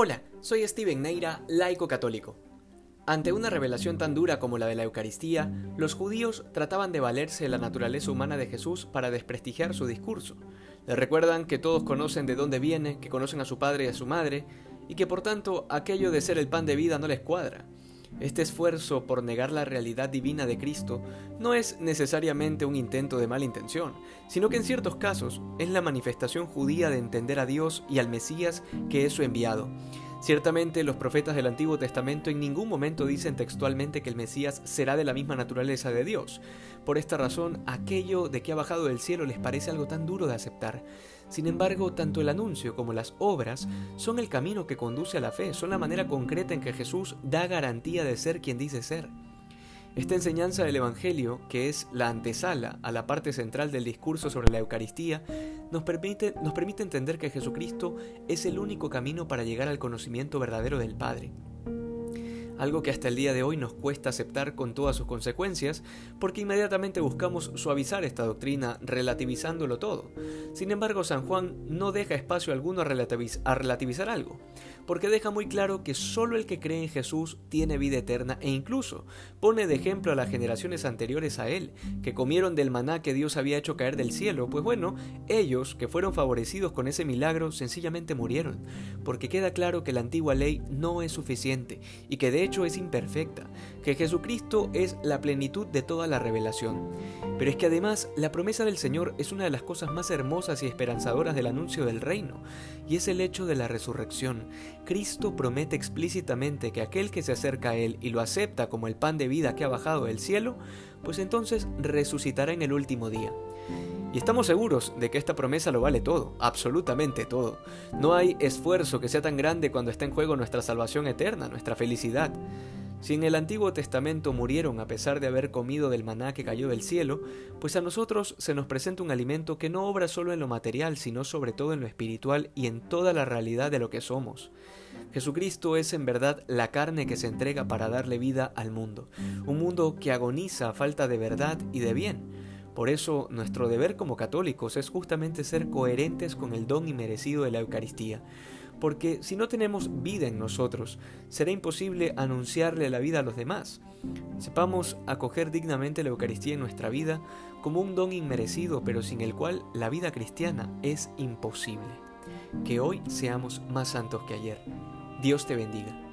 Hola, soy Steven Neira, laico católico. Ante una revelación tan dura como la de la Eucaristía, los judíos trataban de valerse de la naturaleza humana de Jesús para desprestigiar su discurso. Le recuerdan que todos conocen de dónde viene, que conocen a su padre y a su madre, y que por tanto aquello de ser el pan de vida no les cuadra. Este esfuerzo por negar la realidad divina de Cristo no es necesariamente un intento de mala intención, sino que en ciertos casos es la manifestación judía de entender a Dios y al Mesías que es su enviado. Ciertamente los profetas del Antiguo Testamento en ningún momento dicen textualmente que el Mesías será de la misma naturaleza de Dios. Por esta razón, aquello de que ha bajado del cielo les parece algo tan duro de aceptar. Sin embargo, tanto el anuncio como las obras son el camino que conduce a la fe, son la manera concreta en que Jesús da garantía de ser quien dice ser. Esta enseñanza del Evangelio, que es la antesala a la parte central del discurso sobre la Eucaristía, nos permite, nos permite entender que Jesucristo es el único camino para llegar al conocimiento verdadero del Padre algo que hasta el día de hoy nos cuesta aceptar con todas sus consecuencias, porque inmediatamente buscamos suavizar esta doctrina relativizándolo todo. Sin embargo, San Juan no deja espacio alguno a, relativizar algo, porque deja muy claro que solo el que cree en Jesús tiene vida eterna e incluso pone de ejemplo a las generaciones anteriores a él, que comieron del maná que Dios había hecho caer del cielo, pues bueno, ellos que fueron favorecidos con ese milagro sencillamente murieron, porque queda claro que la antigua ley no es suficiente y que de hecho es imperfecta, que Jesucristo es la plenitud de toda la revelación. Pero es que además la promesa del Señor es una de las cosas más hermosas y esperanzadoras del anuncio del reino, y es el hecho de la resurrección. Cristo promete explícitamente que aquel que se acerca a Él y lo acepta como el pan de vida que ha bajado del cielo, pues entonces resucitará en el último día. Y estamos seguros de que esta promesa lo vale todo, absolutamente todo. No hay esfuerzo que sea tan grande cuando está en juego nuestra salvación eterna, nuestra felicidad. Si en el Antiguo Testamento murieron a pesar de haber comido del maná que cayó del cielo, pues a nosotros se nos presenta un alimento que no obra solo en lo material, sino sobre todo en lo espiritual y en toda la realidad de lo que somos. Jesucristo es en verdad la carne que se entrega para darle vida al mundo, un mundo que agoniza a falta de verdad y de bien por eso nuestro deber como católicos es justamente ser coherentes con el don inmerecido de la Eucaristía, porque si no tenemos vida en nosotros, será imposible anunciarle la vida a los demás. Sepamos acoger dignamente la Eucaristía en nuestra vida como un don inmerecido, pero sin el cual la vida cristiana es imposible. Que hoy seamos más santos que ayer. Dios te bendiga.